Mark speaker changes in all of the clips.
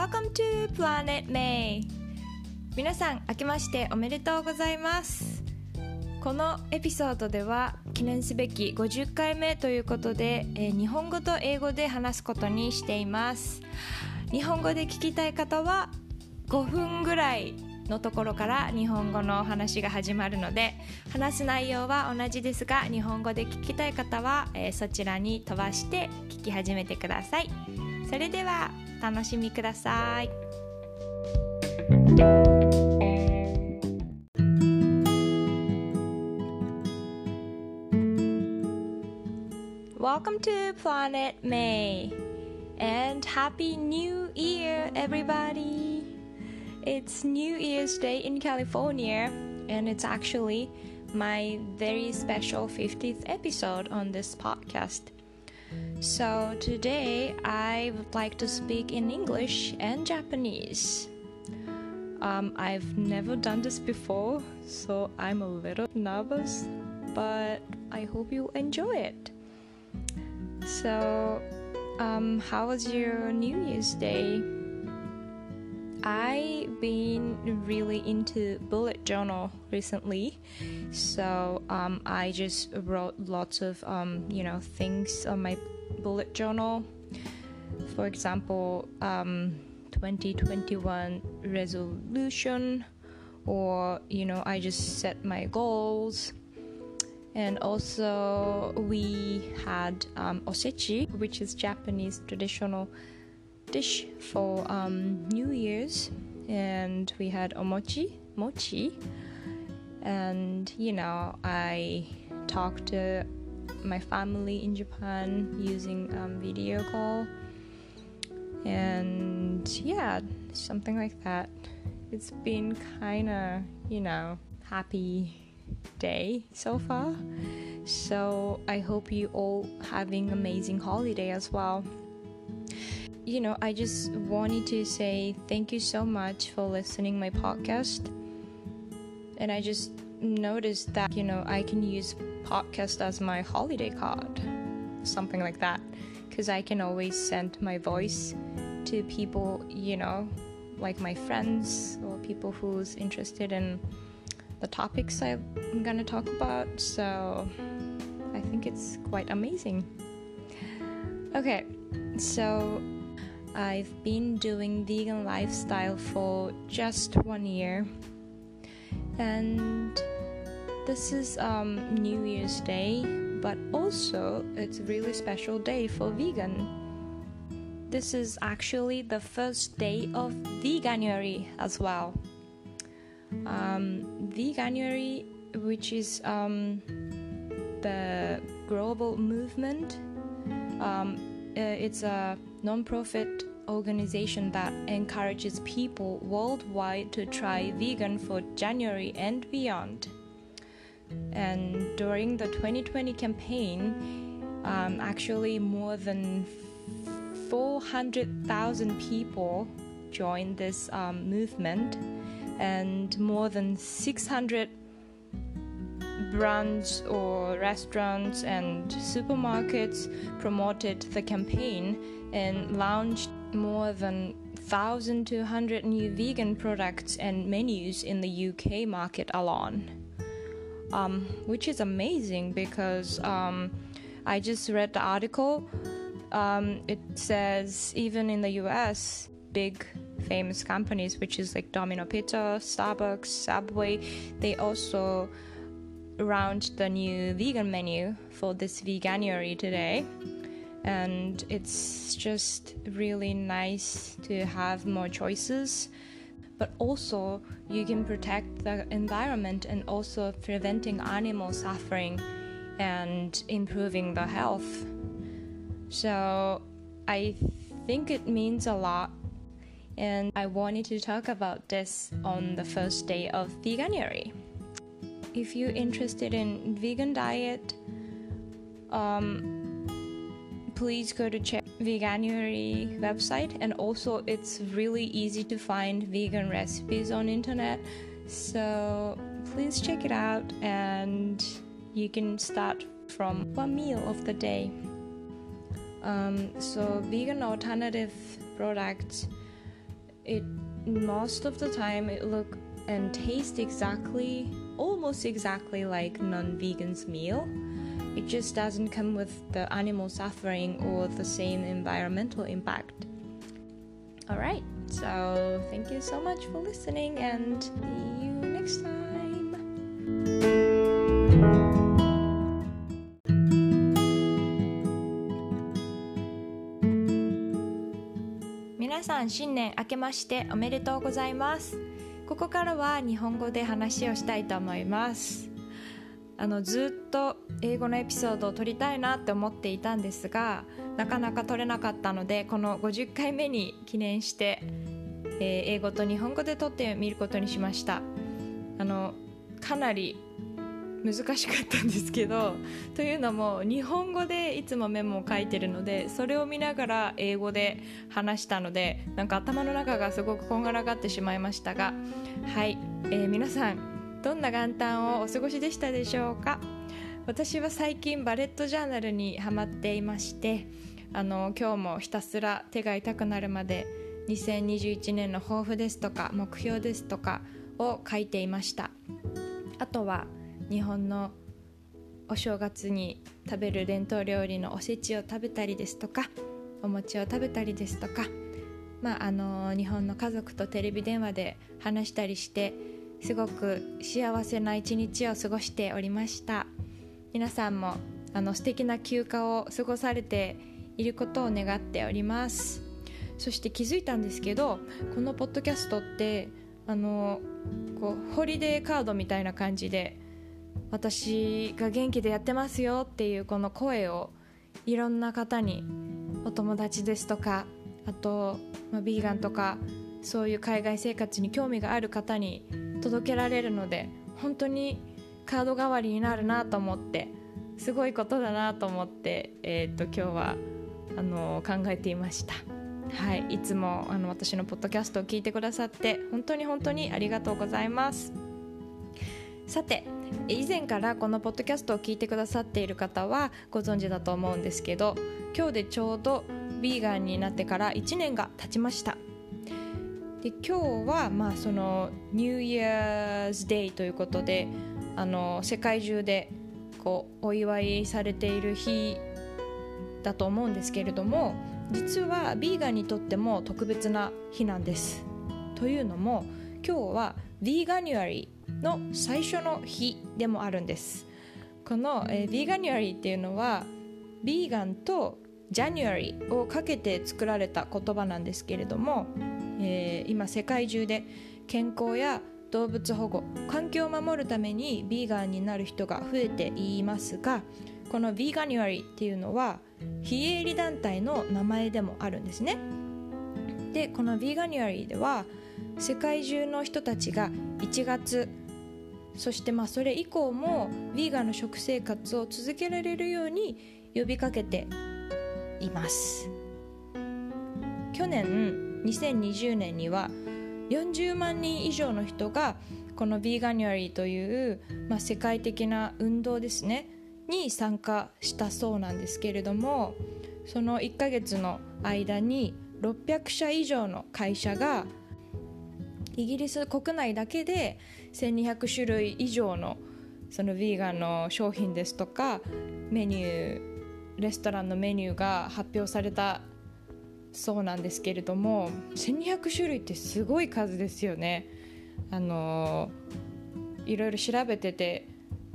Speaker 1: Welcome to Planet May. 皆さん明けましておめでとうございます。このエピソードでは記念すべき50回目ということで、えー日本語と英語で話すことにしています。日本語で聞きたい方は5分ぐらいのところから日本語のお話が始まるので話す内容は同じですが日本語で聞きたい方は、えーそちらに飛ばして聞き始めてください。それではお楽しみください Welcome to Planet May and Happy New Year, everybody! It's New Year's Day in California, and it's actually my very special 50th episode on this podcast. So, today I would like to speak in English and Japanese. Um, I've never done this before, so I'm a little nervous, but I hope you enjoy it. So, um, how was your New Year's Day? Really into bullet journal recently, so um, I just wrote lots of um, you know things on my bullet journal. For example, um, 2021 resolution, or you know I just set my goals. And also we had um, osechi, which is Japanese traditional dish for um, New Year's, and we had omochi, mochi, and you know I talked to my family in Japan using um, video call, and yeah, something like that. It's been kind of you know happy day so far. So I hope you all having amazing holiday as well. You know, I just wanted to say thank you so much for listening my podcast. And I just noticed that, you know, I can use podcast as my holiday card. Something like that. Cuz I can always send my voice to people, you know, like my friends or people who's interested in the topics I'm gonna talk about, so I think it's quite amazing. Okay, so I've been doing vegan lifestyle for just one year, and this is um, New Year's Day, but also it's a really special day for vegan. This is actually the first day of Veganuary as well um, Veganuary, which is um, the global movement. Um, uh, it's a non-profit organization that encourages people worldwide to try vegan for January and beyond. And during the 2020 campaign, um, actually more than 400,000 people joined this um, movement and more than 600 brands or restaurants and supermarkets promoted the campaign and launched more than 1200 new vegan products and menus in the UK market alone um, which is amazing because um, I just read the article um, it says even in the US big famous companies, which is like Domino Pizza, Starbucks, Subway, they also launched the new vegan menu for this Veganuary today. And it's just really nice to have more choices. But also, you can protect the environment and also preventing animal suffering and improving the health. So, I think it means a lot and I wanted to talk about this on the first day of Veganuary. If you're interested in vegan diet, um, please go to check Veganuary website, and also it's really easy to find vegan recipes on internet. So please check it out, and you can start from one meal of the day. Um, so vegan alternative products it most of the time it look and taste exactly almost exactly like non-vegan's meal it just doesn't come with the animal suffering or the same environmental impact. All right, so thank you so much for listening and see you next time. time. さん新年明けましておめでとうございますここからは日本語で話をしたいと思いますあのずっと英語のエピソードを撮りたいなって思っていたんですがなかなか撮れなかったのでこの50回目に記念して、えー、英語と日本語で撮ってみることにしました。あのかなり難しかったんですけどというのも日本語でいつもメモを書いてるのでそれを見ながら英語で話したのでなんか頭の中がすごくこんがらがってしまいましたがはい、えー、皆さんどんな元旦をお過ごしでしたでしょうか？私は最近バレットジャーナルにハマっていましてあの今日もひたすら手が痛くなるまで2021年の抱負ですとか目標ですとかを書いていました。あとは日本のお正月に食べる伝統料理のおせちを食べたりですとかお餅を食べたりですとか、まあ、あの日本の家族とテレビ電話で話したりしてすごく幸せな一日を過ごしておりました。皆さんもあの素敵な休暇を過ごされていることを願っております。そして気づいたんですけどこのポッドキャストってあのこうホリデーカードみたいな感じで私が元気でやってますよっていうこの声をいろんな方にお友達ですとかあと、まあ、ビーガンとかそういう海外生活に興味がある方に届けられるので本当にカード代わりになるなと思ってすごいことだなと思って、えー、と今日はあの考えていました。はい、いつもあの私のポッドキャストを聞いてくださって本当に本当にありがとうございます。さて以前からこのポッドキャストを聞いてくださっている方はご存知だと思うんですけど今日でちょうどヴィーガンになってから1年が経ちましたで今日はまあそのニューイヤーズデイということであの世界中でこうお祝いされている日だと思うんですけれども実はヴィーガンにとっても特別な日なんです。というのも今日はヴィーガニュアリーの最初の日でもあるんです。この、えー、 Veganuary っていうのはビーガンと January をかけて作られた言葉なんですけれども、えー、今世界中で健康や動物保護環境を守るためにビーガンになる人が増えていますがこの Veganuary っていうのは非営利団体の名前でもあるんですね。でこの Veganuary では世界中の人たちが1月そしてまあそれ以降もヴィーガンの食生活を続けられるように呼びかけています。去年2020年には40万人以上の人がこのヴィーガニュアリーという、まあ、世界的な運動ですねに参加したそうなんですけれどもその1ヶ月の間に600社以上の会社がイギリス国内だけで1200種類以上のそのヴィーガンの商品ですとかメニューレストランのメニューが発表されたそうなんですけれども1200種類ってすごい数ですよね。あのいろいろ調べてて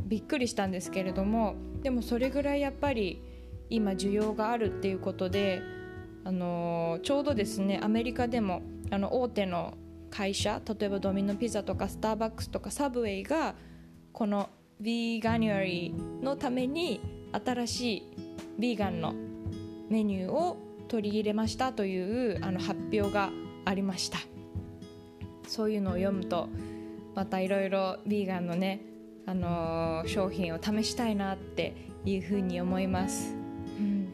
Speaker 1: びっくりしたんですけれどもでもそれぐらいやっぱり今需要があるっていうことであのちょうどですねアメリカでもあの大手の会社例えばドミノピザとかスターバックスとかサブウェイがこのヴィーガニュアリーのために新しいヴィーガンのメニューを取り入れましたというあの発表がありました。そういうのを読むとまたいろいろヴィーガンのね、あのー、商品を試したいなっていうふうに思います、うん、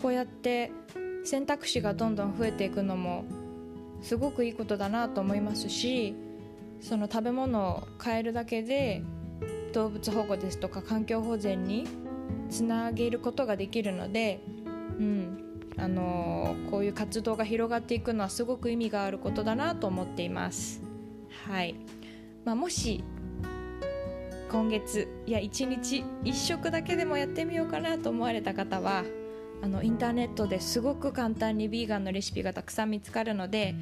Speaker 1: こうやって選択肢がどんどん増えていくのもすごくいいことだなと思いますしその食べ物を変えるだけで動物保護ですとか環境保全につなげることができるので、うん、あのこういう活動が広がっていくのはすごく意味があることだなと思っています。はい、まあ、もし今月いや1日1食だけでもやってみようかなと思われた方はあのインターネットですごく簡単にヴィーガンのレシピがたくさん見つかるので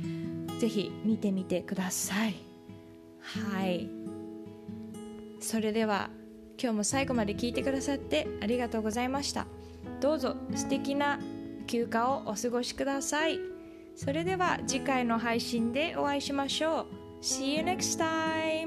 Speaker 1: ぜひ見てみてください。はい。それでは今日も最後まで聞いてくださってありがとうございました。どうぞ素敵な休暇をお過ごしください。それでは次回の配信でお会いしましょう。See you next time!